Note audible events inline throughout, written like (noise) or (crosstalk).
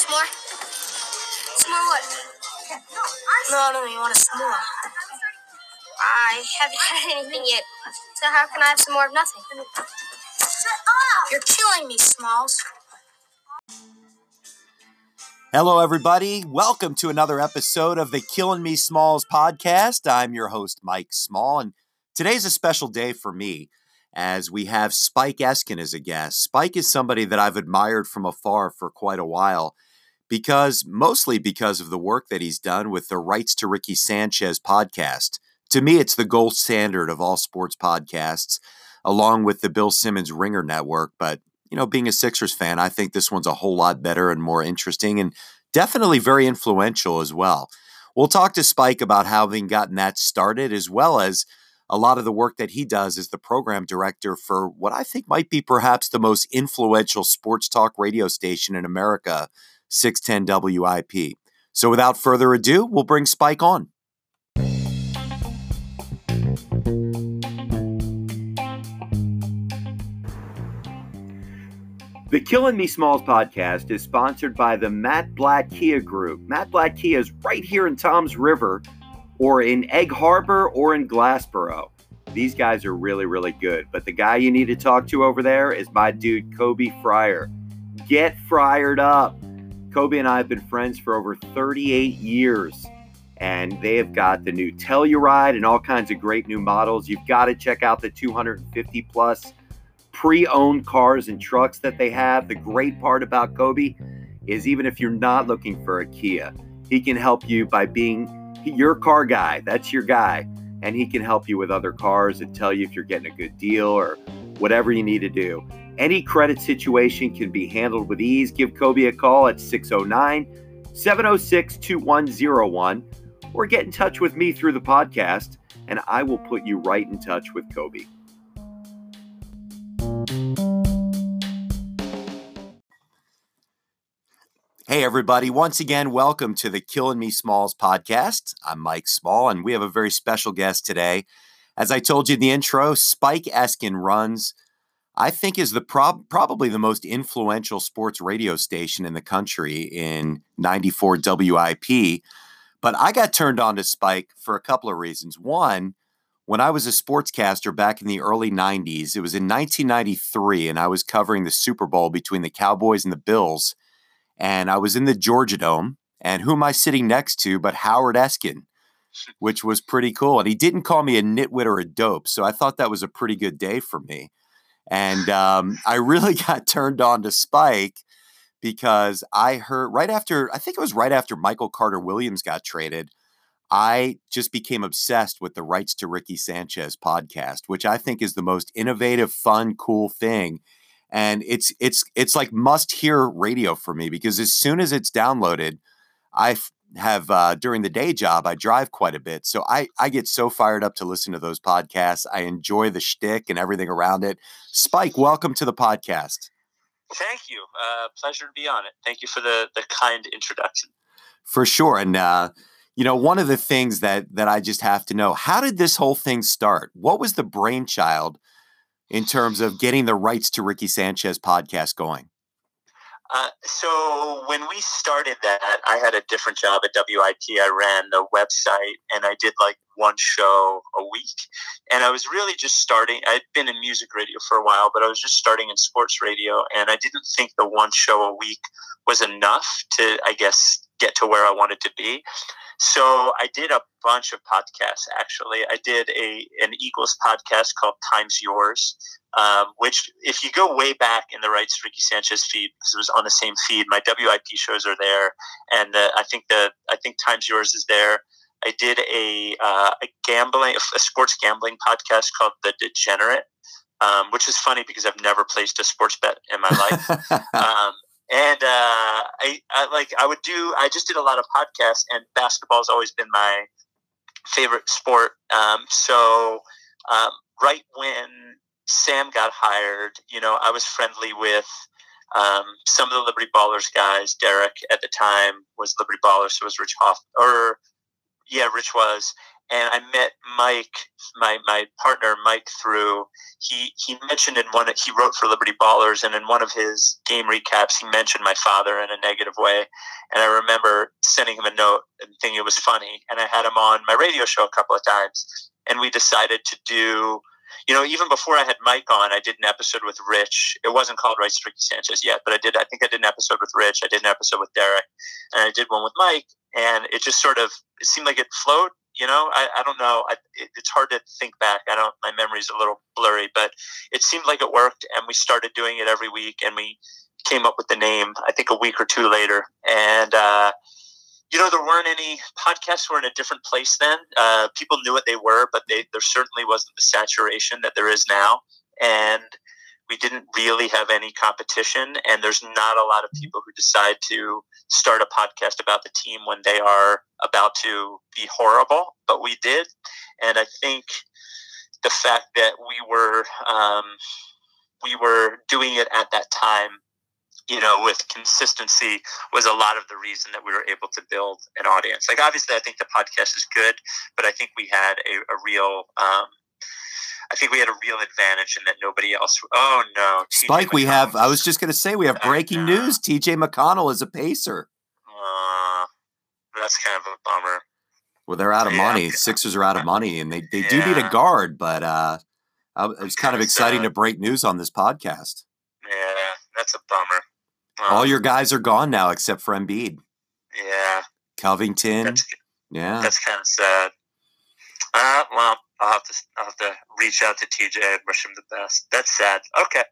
s'more? S'more what? No, no, you want a s'more. I haven't had anything yet. So how can I have some more of nothing? You're killing me, Smalls. Hello, everybody. Welcome to another episode of the Killing Me Smalls podcast. I'm your host, Mike Small, and today's a special day for me as we have Spike Eskin as a guest. Spike is somebody that I've admired from afar for quite a while because mostly because of the work that he's done with the Rights to Ricky Sanchez podcast. To me, it's the gold standard of all sports podcasts, along with the Bill Simmons Ringer Network. But, you know, being a Sixers fan, I think this one's a whole lot better and more interesting and definitely very influential as well. We'll talk to Spike about how having gotten that started, as well as a lot of the work that he does as the program director for what I think might be perhaps the most influential sports talk radio station in America, 610 WIP. So without further ado, we'll bring Spike on. The Killing Me Smalls podcast is sponsored by the Matt Blatt Kia Group. Matt Blatt Kia is right here in Toms River or in Egg Harbor or in Glassboro. These guys are really, really good. But the guy you need to talk to over there is my dude, Kobe Fryer. Get fired up. Kobe and I have been friends for over 38 years, and they have got the new Telluride and all kinds of great new models. You've got to check out the 250 plus pre owned cars and trucks that they have. The great part about Kobe is even if you're not looking for a Kia, he can help you by being your car guy. That's your guy. And he can help you with other cars and tell you if you're getting a good deal or whatever you need to do. Any credit situation can be handled with ease. Give Kobe a call at 609 706 2101 or get in touch with me through the podcast, and I will put you right in touch with Kobe. Hey, everybody. Once again, welcome to the Killing Me Smalls podcast. I'm Mike Small, and we have a very special guest today. As I told you in the intro, Spike Eskin runs, I think, is the prob- probably the most influential sports radio station in the country in 94 WIP. But I got turned on to Spike for a couple of reasons. One, when I was a sportscaster back in the early 90s, it was in 1993, and I was covering the Super Bowl between the Cowboys and the Bills and I was in the Georgia Dome. And who am I sitting next to but Howard Eskin, which was pretty cool. And he didn't call me a nitwit or a dope. So I thought that was a pretty good day for me. And um, I really (laughs) got turned on to Spike because I heard right after, I think it was right after Michael Carter Williams got traded. I just became obsessed with the Rights to Ricky Sanchez podcast, which I think is the most innovative, fun, cool thing and it's it's it's like must hear radio for me because as soon as it's downloaded, I have uh, during the day job I drive quite a bit, so I I get so fired up to listen to those podcasts. I enjoy the shtick and everything around it. Spike, welcome to the podcast. Thank you. Uh, pleasure to be on it. Thank you for the the kind (laughs) introduction. For sure, and uh, you know one of the things that that I just have to know: how did this whole thing start? What was the brainchild? in terms of getting the rights to Ricky Sanchez podcast going? Uh, so when we started that, I had a different job at WIP. I ran the website and I did like one show a week. And I was really just starting. I'd been in music radio for a while, but I was just starting in sports radio. And I didn't think the one show a week was enough to, I guess, get to where I wanted to be. So I did a bunch of podcasts. Actually, I did a an Eagles podcast called Times Yours, um, which if you go way back in the Rights Ricky Sanchez feed, because it was on the same feed, my WIP shows are there, and uh, I think the I think Times Yours is there. I did a uh, a gambling a sports gambling podcast called The Degenerate, um, which is funny because I've never placed a sports bet in my life. (laughs) um, and uh, I, I, like I would do. I just did a lot of podcasts, and basketball has always been my favorite sport. Um, so um, right when Sam got hired, you know, I was friendly with um, some of the Liberty Ballers guys. Derek at the time was Liberty Ballers, so was Rich Hoff, or yeah, Rich was, and I met Mike, my my partner Mike, through he he mentioned in one he wrote for Liberty Ballers, and in one of his game recaps, he mentioned my father in a negative way, and I remember sending him a note and thinking it was funny, and I had him on my radio show a couple of times, and we decided to do. You know, even before I had Mike on, I did an episode with Rich. It wasn't called to Ricky Sanchez yet, but I did. I think I did an episode with Rich. I did an episode with Derek, and I did one with Mike. And it just sort of it seemed like it flowed you know i, I don't know I, it, it's hard to think back. I don't my memory's a little blurry but it seemed like it worked and we started doing it every week and we came up with the name i think a week or two later. And uh, you know there weren't any podcasts were in a different place then. Uh, people knew what they were but they, there certainly wasn't the saturation that there is now. And we didn't really have any competition and there's not a lot of people who decide to start a podcast about the team when they are about to be horrible but we did. And i think the fact that we were um, we were doing it at that time you know with consistency was a lot of the reason that we were able to build an audience. Like obviously i think the podcast is good but i think we had a, a real um, I think we had a real advantage in that nobody else. Oh no, Spike, we have. I was just going to say we have breaking news. T.J. McConnell is a pacer. Uh, that's kind of a bummer. Well, they're out of yeah. money. Sixers are out of money, and they, they yeah. do need a guard. But uh, it was kind of exciting to break news on this podcast. Yeah, that's a bummer. Um, All your guys are gone now except for Embiid. Yeah, Covington. That's, yeah, that's kind of sad. Uh, well, I'll have to I'll have to reach out to TJ and wish him the best. That's sad. Okay,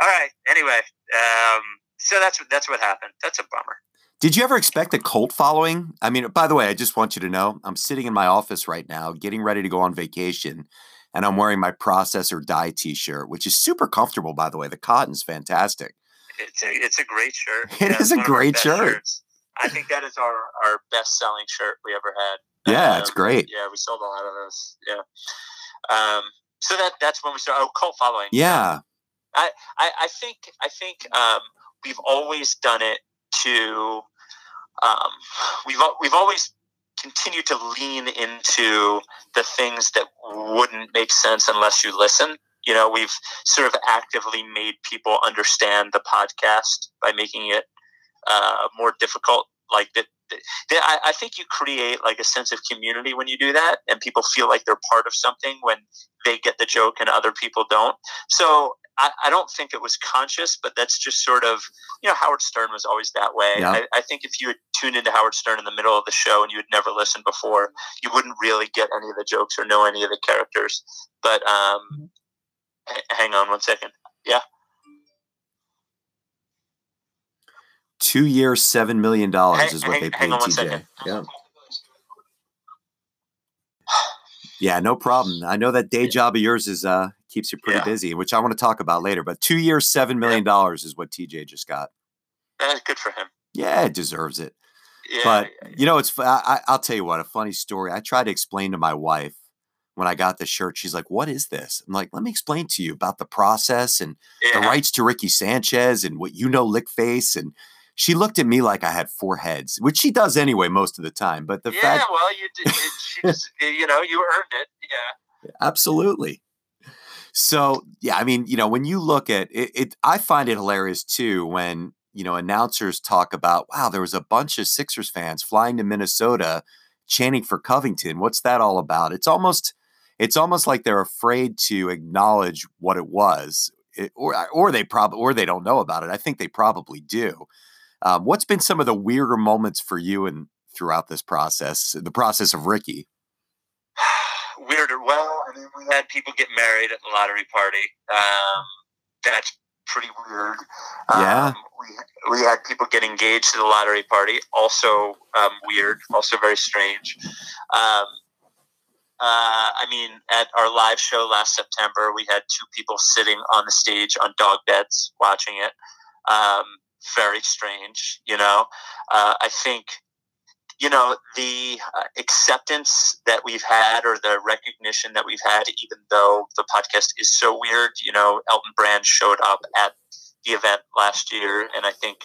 all right. Anyway, um, so that's that's what happened. That's a bummer. Did you ever expect a cult following? I mean, by the way, I just want you to know I'm sitting in my office right now, getting ready to go on vacation, and I'm wearing my Process or Die T-shirt, which is super comfortable. By the way, the cotton's fantastic. It's a it's a great shirt. It yeah, is a great shirt. Shirts. I think that is our our best selling shirt we ever had. Yeah, um, it's great. Yeah, we sold a lot of those. Yeah. Um, so that that's when we started. Oh, cult following. Yeah. I, I, I think I think um, we've always done it to um, we've we've always continued to lean into the things that wouldn't make sense unless you listen. You know, we've sort of actively made people understand the podcast by making it uh, more difficult. Like that, I, I think you create like a sense of community when you do that, and people feel like they're part of something when they get the joke and other people don't. So I, I, don't think it was conscious, but that's just sort of, you know, Howard Stern was always that way. Yeah. I, I, think if you had tuned into Howard Stern in the middle of the show and you had never listened before, you wouldn't really get any of the jokes or know any of the characters. But um, mm-hmm. h- hang on one second. Yeah. Two years, seven million dollars is what they paid TJ. Yeah. Yeah, no problem. I know that day job of yours is uh keeps you pretty yeah. busy, which I want to talk about later. But two years, seven million dollars is what TJ just got. Uh, good for him. Yeah, it deserves it. Yeah, but yeah, you know, it's I, I'll tell you what a funny story. I tried to explain to my wife when I got the shirt. She's like, "What is this?" I'm like, "Let me explain to you about the process and the rights to Ricky Sanchez and what you know, lick face and." She looked at me like I had four heads, which she does anyway most of the time. But the yeah, fact, well, you did, she (laughs) just, you know, you earned it. Yeah, absolutely. So yeah, I mean, you know, when you look at it, it, I find it hilarious too when you know announcers talk about, wow, there was a bunch of Sixers fans flying to Minnesota chanting for Covington. What's that all about? It's almost it's almost like they're afraid to acknowledge what it was, it, or or they probably or they don't know about it. I think they probably do. Um, what's been some of the weirder moments for you and throughout this process, the process of Ricky? (sighs) Weirder. Well, I mean, we had people get married at the lottery party. Um, that's pretty weird. Yeah. Um, we, we had people get engaged at the lottery party. Also um, weird. Also very strange. Um, uh, I mean, at our live show last September, we had two people sitting on the stage on dog beds watching it. Um, very strange. You know, uh, I think you know the uh, acceptance that we've had or the recognition that we've had even though the podcast is so weird you know elton brand showed up at the event last year and i think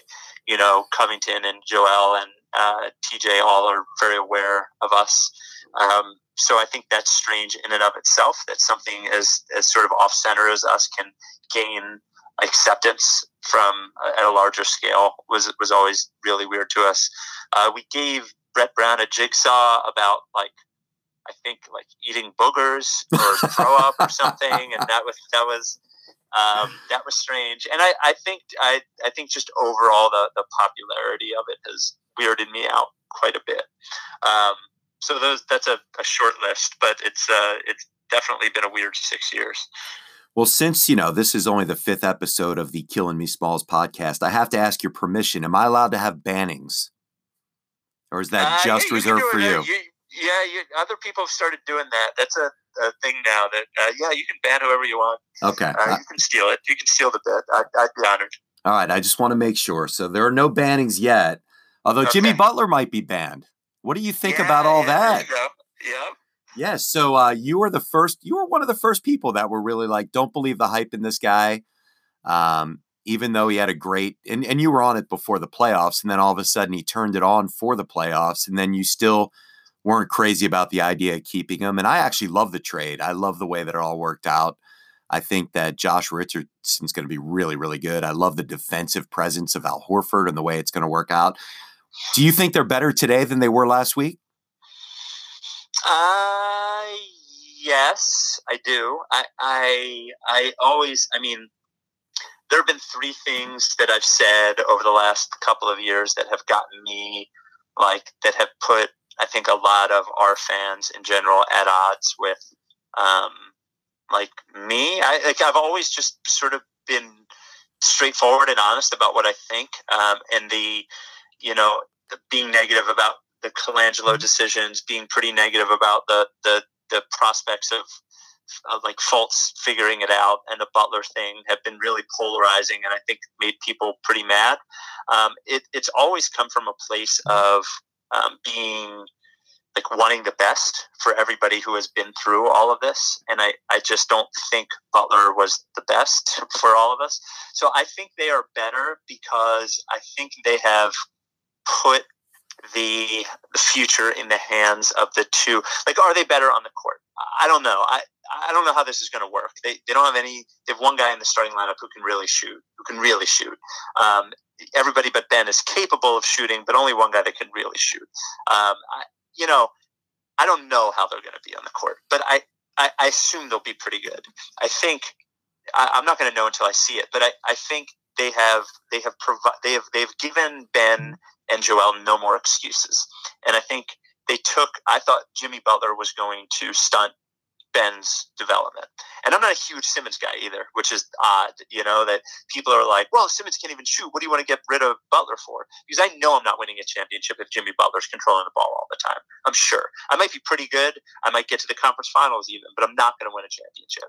you know covington and joel and uh, tj all are very aware of us um, so I think that's strange in and of itself. That something as as sort of off center as us can gain acceptance from uh, at a larger scale was was always really weird to us. Uh, we gave Brett Brown a jigsaw about like I think like eating boogers or throw up or something, and that was that was um, that was strange. And I, I think I I think just overall the the popularity of it has weirded me out quite a bit. Um, so those that's a, a short list, but it's uh, it's definitely been a weird six years. Well, since you know this is only the fifth episode of the Killing Me Smalls podcast, I have to ask your permission. Am I allowed to have bannings, or is that uh, just reserved for you? you? Yeah, you, other people have started doing that. That's a, a thing now. That uh, yeah, you can ban whoever you want. Okay, uh, you can steal it. You can steal the bit. I, would be honored. All right, I just want to make sure. So there are no bannings yet. Although okay. Jimmy Butler might be banned. What do you think yeah, about all yeah, that? Yeah. Yes. So uh, you were the first. You were one of the first people that were really like, "Don't believe the hype in this guy." Um, even though he had a great and, and you were on it before the playoffs, and then all of a sudden he turned it on for the playoffs, and then you still weren't crazy about the idea of keeping him. And I actually love the trade. I love the way that it all worked out. I think that Josh Richardson's going to be really, really good. I love the defensive presence of Al Horford and the way it's going to work out. Do you think they're better today than they were last week? Uh, yes, I do. I, I, I always, I mean, there have been three things that I've said over the last couple of years that have gotten me, like, that have put, I think, a lot of our fans in general at odds with, um, like me. I like I've always just sort of been straightforward and honest about what I think, um, and the you know, being negative about the Colangelo mm-hmm. decisions, being pretty negative about the the, the prospects of, of like Fultz figuring it out and the Butler thing have been really polarizing, and I think made people pretty mad. Um, it, it's always come from a place of um, being like wanting the best for everybody who has been through all of this. And I, I just don't think Butler was the best for all of us. So I think they are better because I think they have put the future in the hands of the two. Like, are they better on the court? I don't know. I I don't know how this is going to work. They they don't have any. They have one guy in the starting lineup who can really shoot. Who can really shoot. Um, everybody but Ben is capable of shooting, but only one guy that can really shoot. Um, I, you know, I don't know how they're going to be on the court, but I, I, I assume they'll be pretty good. I think I, am not going to know until I see it, but I, I think they have they have provi- they have they've given Ben and Joel no more excuses. And I think they took, I thought Jimmy Butler was going to stunt Ben's development. And I'm not a huge Simmons guy either, which is odd, you know, that people are like, well, Simmons can't even shoot. What do you want to get rid of Butler for? Because I know I'm not winning a championship if Jimmy Butler's controlling the ball all the time. I'm sure. I might be pretty good. I might get to the conference finals even, but I'm not going to win a championship.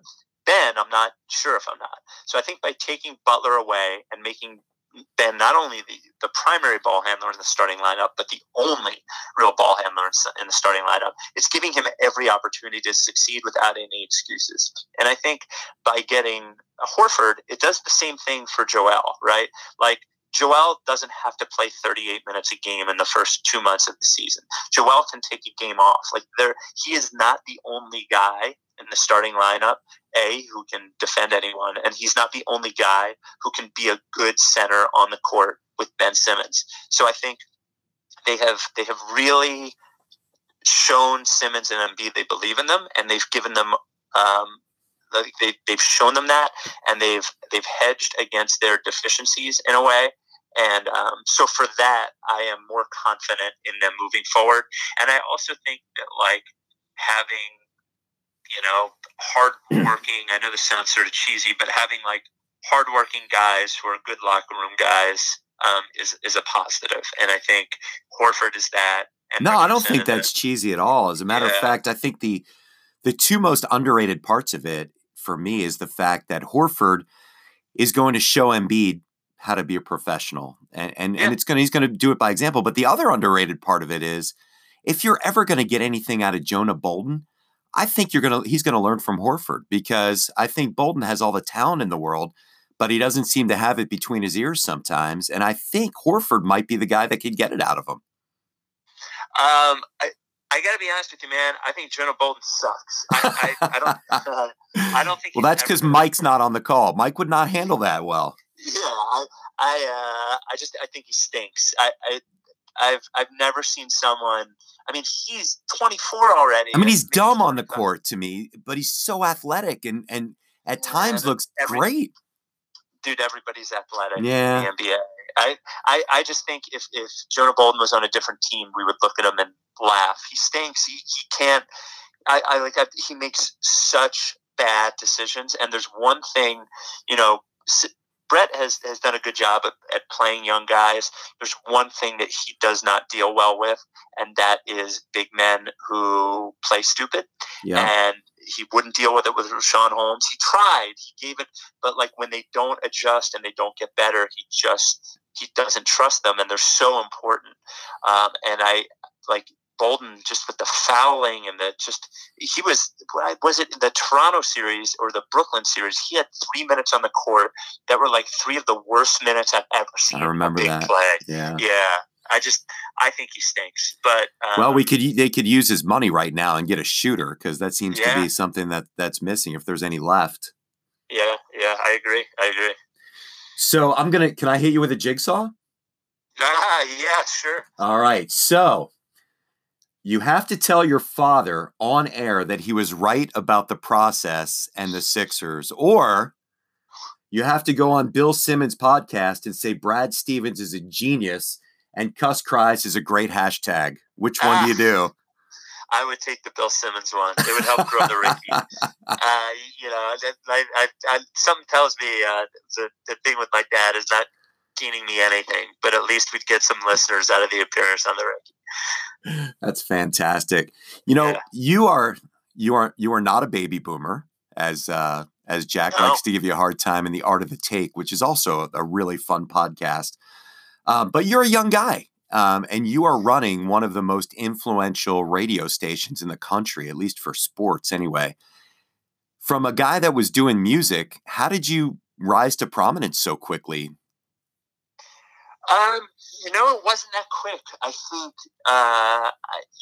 Ben, I'm not sure if I'm not. So I think by taking Butler away and making Ben not only the, the primary ball handler in the starting lineup, but the only real ball handler in the starting lineup. It's giving him every opportunity to succeed without any excuses. And I think by getting Horford, it does the same thing for Joel, right? Like Joel doesn't have to play 38 minutes a game in the first two months of the season. Joel can take a game off. Like there, he is not the only guy in the starting lineup, A, who can defend anyone, and he's not the only guy who can be a good center on the court with Ben Simmons. So I think they have they have really shown Simmons and Embiid they believe in them, and they've given them um, they, they've shown them that, and they've they've hedged against their deficiencies in a way. And um, so for that, I am more confident in them moving forward. And I also think that like having you know, hardworking. I know this sounds sort of cheesy, but having like hardworking guys who are good locker room guys um, is is a positive, and I think Horford is that. no, I don't think that's cheesy at all. As a matter yeah. of fact, I think the the two most underrated parts of it for me is the fact that Horford is going to show Embiid how to be a professional, and and, yeah. and it's going he's going to do it by example. But the other underrated part of it is if you're ever going to get anything out of Jonah Bolden, I think you're gonna he's gonna learn from Horford because I think Bolden has all the talent in the world, but he doesn't seem to have it between his ears sometimes. And I think Horford might be the guy that could get it out of him. Um, I, I got to be honest with you, man. I think Jonah Bolden sucks. I, I, I don't. Uh, I don't think. (laughs) well, that's because Mike's not on the call. Mike would not handle that well. Yeah, I, I, uh, I just, I think he stinks. I, I, I've, I've never seen someone. I mean, he's 24 already. I mean, he's dumb on the court to me, but he's so athletic and and at times looks every, great. Dude, everybody's athletic yeah. in the NBA. I, I, I just think if, if Jonah Bolden was on a different team, we would look at him and laugh. He stinks. He, he can't. I, I like. I, he makes such bad decisions. And there's one thing, you know, Brett has, has done a good job at, at playing young guys. There's one thing that he does not deal well with, and that is big men who play stupid. Yeah. And he wouldn't deal with it with Richaun Holmes. He tried, he gave it, but like when they don't adjust and they don't get better, he just he doesn't trust them, and they're so important. Um, and I like Bolden just with the fouling and the just he was was it the Toronto series or the Brooklyn series? He had three minutes on the court that were like three of the worst minutes I've ever seen. I remember that. Play. Yeah, yeah. I just I think he stinks. But um, well, we could they could use his money right now and get a shooter because that seems yeah. to be something that that's missing if there's any left. Yeah, yeah, I agree. I agree. So I'm gonna. Can I hit you with a jigsaw? Ah, yeah, sure. All right. So you have to tell your father on air that he was right about the process and the Sixers, or you have to go on Bill Simmons' podcast and say Brad Stevens is a genius and Cuss Cries is a great hashtag. Which one do you do? I would take the Bill Simmons one. It would help grow the (laughs) ranking. uh, you know, I, I, I, something tells me uh, the, the thing with my dad is not gaining me anything, but at least we'd get some listeners out of the appearance on the ranking. That's fantastic. You know, yeah. you are you are you are not a baby boomer, as uh, as Jack no. likes to give you a hard time in the Art of the Take, which is also a really fun podcast. Uh, but you're a young guy, um, and you are running one of the most influential radio stations in the country, at least for sports, anyway. From a guy that was doing music, how did you rise to prominence so quickly? Um, you know, it wasn't that quick. I think, uh,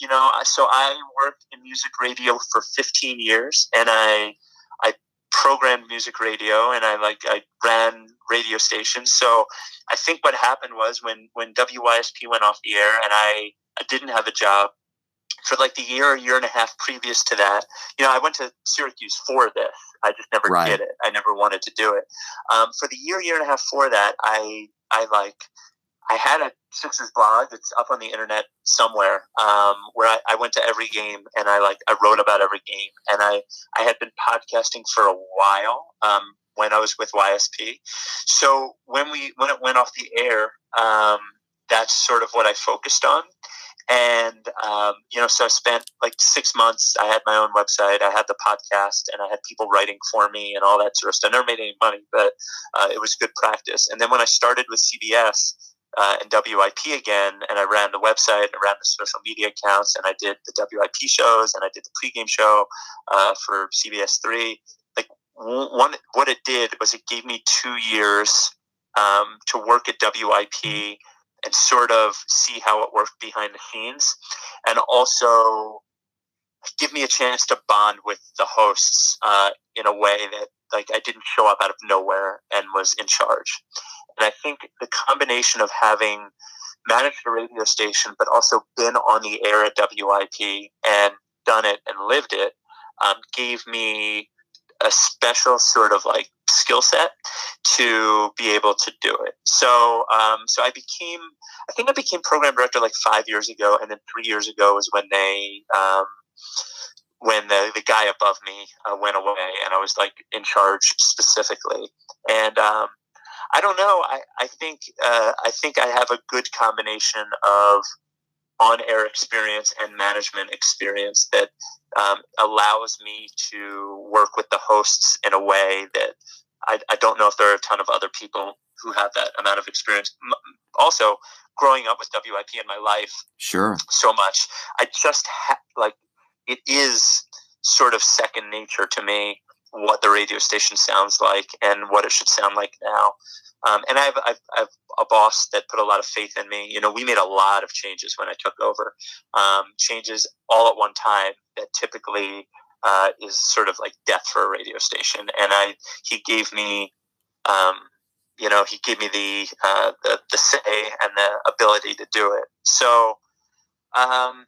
you know, so I worked in music radio for 15 years, and I I programmed music radio, and I like I ran radio stations. So I think what happened was when when WYSP went off the air, and I I didn't have a job for like the year, or year and a half previous to that. You know, I went to Syracuse for this. I just never right. did it. I never wanted to do it. Um, for the year, year and a half for that, I I like I had a Sixers blog that's up on the internet somewhere um, where I, I, went to every game and I like I wrote about every game and I I had been podcasting for a while um, when I was with YSP. So when we when it went off the air, um, that's sort of what I focused on. And um, you know, so I spent like six months. I had my own website, I had the podcast, and I had people writing for me and all that sort of stuff. I never made any money, but uh, it was good practice. And then when I started with CBS, uh, and WIP again, and I ran the website, I ran the social media accounts, and I did the WIP shows, and I did the pregame show uh, for CBS three. Like one, what it did was it gave me two years um, to work at WIP and sort of see how it worked behind the scenes, and also give me a chance to bond with the hosts uh, in a way that like I didn't show up out of nowhere and was in charge. And I think the combination of having managed a radio station, but also been on the air at WIP and done it and lived it, um, gave me a special sort of like skill set to be able to do it. So, um, so I became, I think I became program director like five years ago, and then three years ago was when they, um, when the, the guy above me uh, went away, and I was like in charge specifically. And um, I don't know. I I think uh, I think I have a good combination of on-air experience and management experience that um, allows me to work with the hosts in a way that I, I don't know if there are a ton of other people who have that amount of experience. Also, growing up with WIP in my life, sure, so much. I just ha- like it is sort of second nature to me what the radio station sounds like and what it should sound like now. Um, and I have, I've, I've, a boss that put a lot of faith in me. You know, we made a lot of changes when I took over, um, changes all at one time that typically uh, is sort of like death for a radio station. And I, he gave me, um, you know, he gave me the, uh, the the say and the ability to do it. So, um,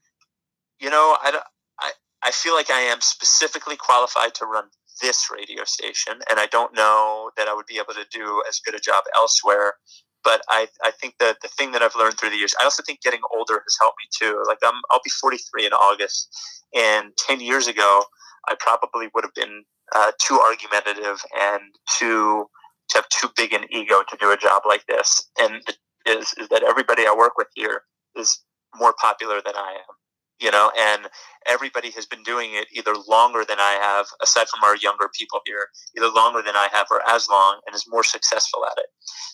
you know, I, I I feel like I am specifically qualified to run this radio station, and I don't know that I would be able to do as good a job elsewhere. But I, I think that the thing that I've learned through the years, I also think getting older has helped me too. Like I'm, I'll be 43 in August, and 10 years ago, I probably would have been uh, too argumentative and too to have too big an ego to do a job like this. And is is that everybody I work with here is more popular than I am you know, and everybody has been doing it either longer than I have, aside from our younger people here, either longer than I have or as long, and is more successful at it.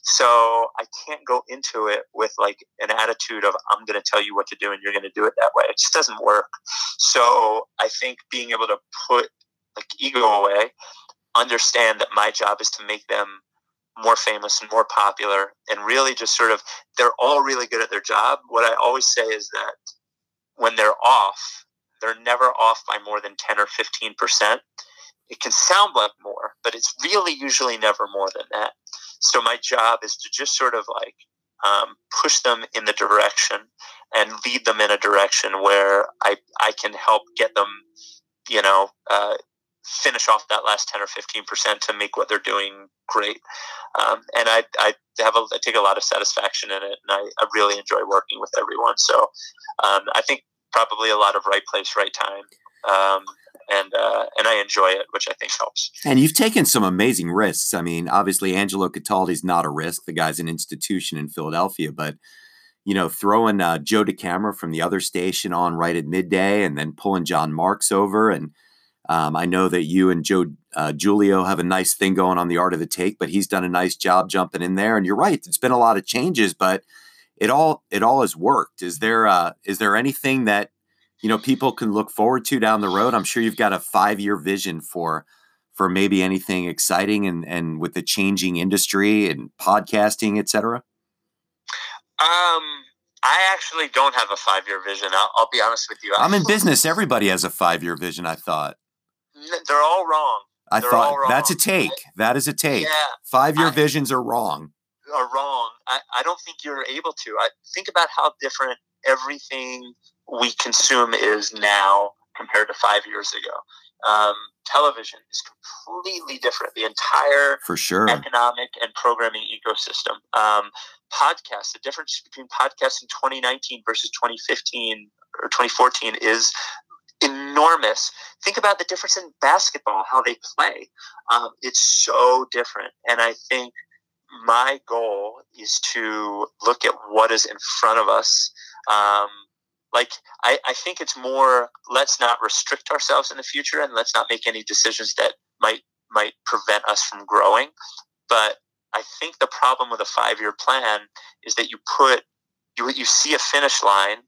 So I can't go into it with like an attitude of I'm going to tell you what to do and you're going to do it that way. It just doesn't work. So I think being able to put like ego away, understand that my job is to make them more famous and more popular and really just sort of they're all really good at their job what i always say is that when they're off, they're never off by more than 10 or 15%. It can sound like more, but it's really usually never more than that. So my job is to just sort of like um, push them in the direction and lead them in a direction where I, I can help get them, you know, uh, finish off that last 10 or 15% to make what they're doing great. Um, and I, I have a, I take a lot of satisfaction in it and I, I really enjoy working with everyone. So um, I think probably a lot of right place, right time. Um, and uh, and I enjoy it, which I think helps. And you've taken some amazing risks. I mean, obviously Angelo Cataldi's not a risk. The guy's an institution in Philadelphia, but you know, throwing uh, Joe DeCamara from the other station on right at midday, and then pulling Jon Marks over, and um, I know that you and Joe uh, Giglio have a nice thing going on the Art of the Take, but he's done a nice job jumping in there. And you're right; it's been a lot of changes, but it all it all has worked. Is there uh, is there anything that you know people can look forward to down the road? I'm sure you've got a five year vision for for maybe anything exciting and and with the changing industry and podcasting, etc. Um, I actually don't have a five year vision. I'll, I'll, be honest with you. I'm in (laughs) business. Everybody has a five year vision. I thought they're all wrong. I they're thought that's a take. That is a take. Yeah, five year visions are wrong are wrong. I, I don't think you're able to. I think about how different everything we consume is now compared to five years ago. Um, television is completely different. The entire for sure economic and programming ecosystem. Um, podcasts, the difference between podcasts in 2019 versus 2015 or 2014 is enormous. Think about the difference in basketball, how they play. Um, it's so different, and I think my goal is to look at what is in front of us. Um, like I, I think it's more let's not restrict ourselves in the future and let's not make any decisions that might might prevent us from growing. But I think the problem with a five year plan is that you put you you see a finish line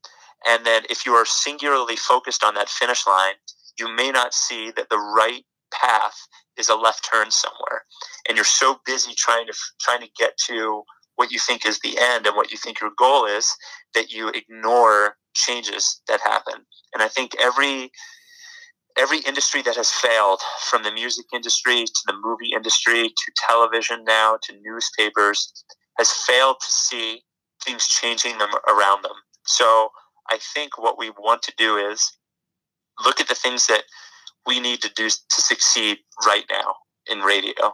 and then if you are singularly focused on that finish line, you may not see that the right path is a left turn somewhere and you're so busy trying to trying to get to what you think is the end and what you think your goal is that you ignore changes that happen. And i think every every industry that has failed from the music industry to the movie industry to television now to newspapers has failed to see things changing them around them. So i think what we want to do is look at the things that we need to do to succeed right now in radio.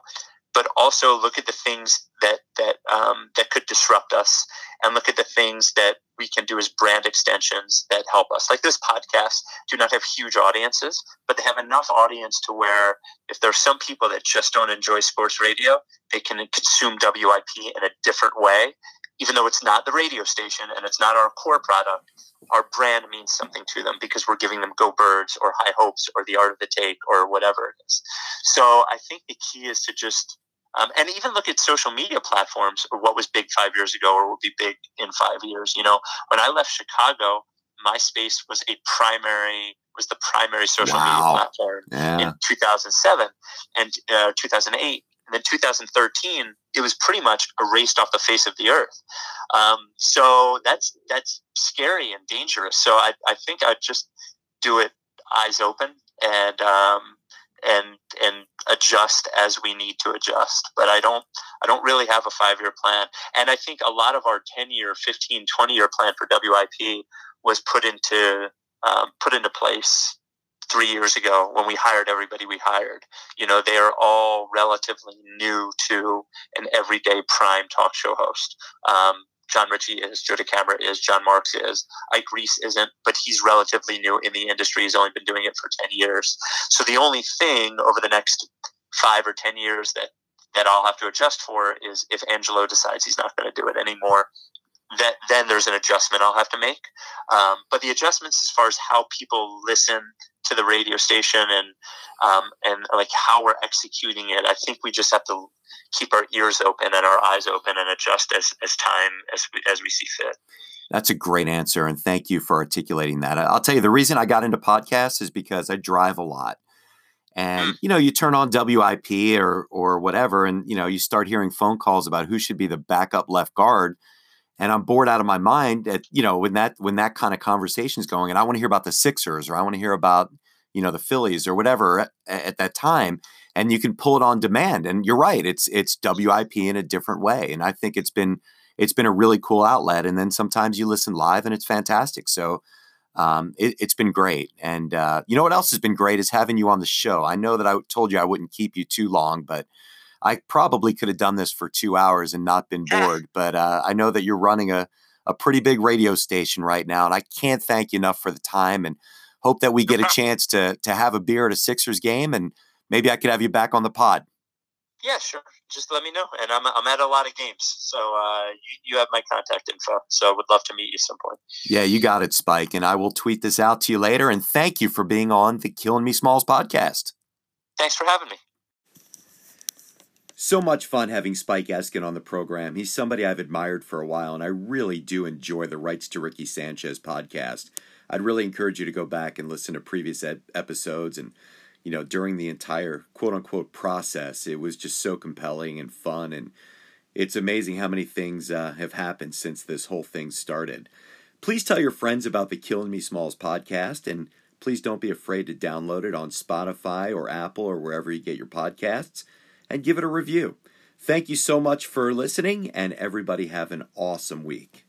But also look at the things that that um, that could disrupt us and look at the things that we can do as brand extensions that help us. Like this podcast do not have huge audiences but they have enough audience to where if there's some people that just don't enjoy sports radio they can consume wip in a different way even though it's not the radio station and it's not our core product, our brand means something to them because we're giving them Go Birds or High Hopes or The Art of the Take or whatever it is. So I think the key is to just, um, and even look at social media platforms or what was big five years ago or will be big in five years. You know, when I left Chicago, MySpace was a primary was the primary social wow. media platform yeah. in 2007 and uh, 2008 and then 2013 it was pretty much erased off the face of the earth. Um, so that's that's scary and dangerous. So I, I think I'd just do it eyes open and um, and and adjust as we need to adjust. But I don't I don't really have a five year plan. And I think a lot of our 10 year, 15, 20 year plan for WIP was put into um, put into place three years ago when we hired everybody we hired. You know, they are all relatively new to an everyday prime talk show host. Um, Jon Ritchie is, Joe DeCamara is, Jon Marks is, Ike Reese isn't, but he's relatively new in the industry. He's only been doing it for 10 years. So the only thing over the next five or 10 years that, that I'll have to adjust for is if Angelo decides he's not going to do it anymore, that then there's an adjustment I'll have to make. Um, but the adjustments as far as how people listen to the radio station and um, and like how we're executing it, I think we just have to keep our ears open and our eyes open and adjust as, as time as we, as we see fit. That's a great answer, and thank you for articulating that. I'll tell you the reason I got into podcasts is because I drive a lot, and mm. you know, you turn on WIP or or whatever, and you know, you start hearing phone calls about who should be the backup left guard and I'm bored out of my mind at you know when that when that kind of conversation is going, and I want to hear about the Sixers or I want to hear about you know the Phillies or whatever at, at, that time, and you can pull it on demand. And you're right, it's it's WIP in a different way, and I think it's been it's been a really cool outlet. And then sometimes you listen live, and it's fantastic. So. Um, it, has been great, and uh, you know what else has been great is having you on the show. I know that I told you I wouldn't keep you too long, but I probably could have done this for two hours and not been (laughs) bored, but uh, I know that you're running a, a pretty big radio station right now, and I can't thank you enough for the time and hope that we get a chance to to have a beer at a Sixers game, and maybe I could have you back on the pod. Yeah, sure. Just let me know, and I'm I'm at a lot of games, so uh, you, you have my contact info. So I would love to meet you some point. Yeah, you got it, Spike, and I will tweet this out to you later. And thank you for being on the Killing Me Smalls podcast. Thanks for having me. So much fun having Spike Eskin on the program. He's somebody I've admired for a while, and I really do enjoy the Rights to Ricky Sanchez podcast. I'd really encourage you to go back and listen to previous ed- episodes and you know during the entire quote unquote process it was just so compelling and fun and it's amazing how many things uh, have happened since this whole thing started please tell your friends about the killing me smalls podcast and please don't be afraid to download it on spotify or apple or wherever you get your podcasts and give it a review. Thank you so much for listening, and everybody have an awesome week.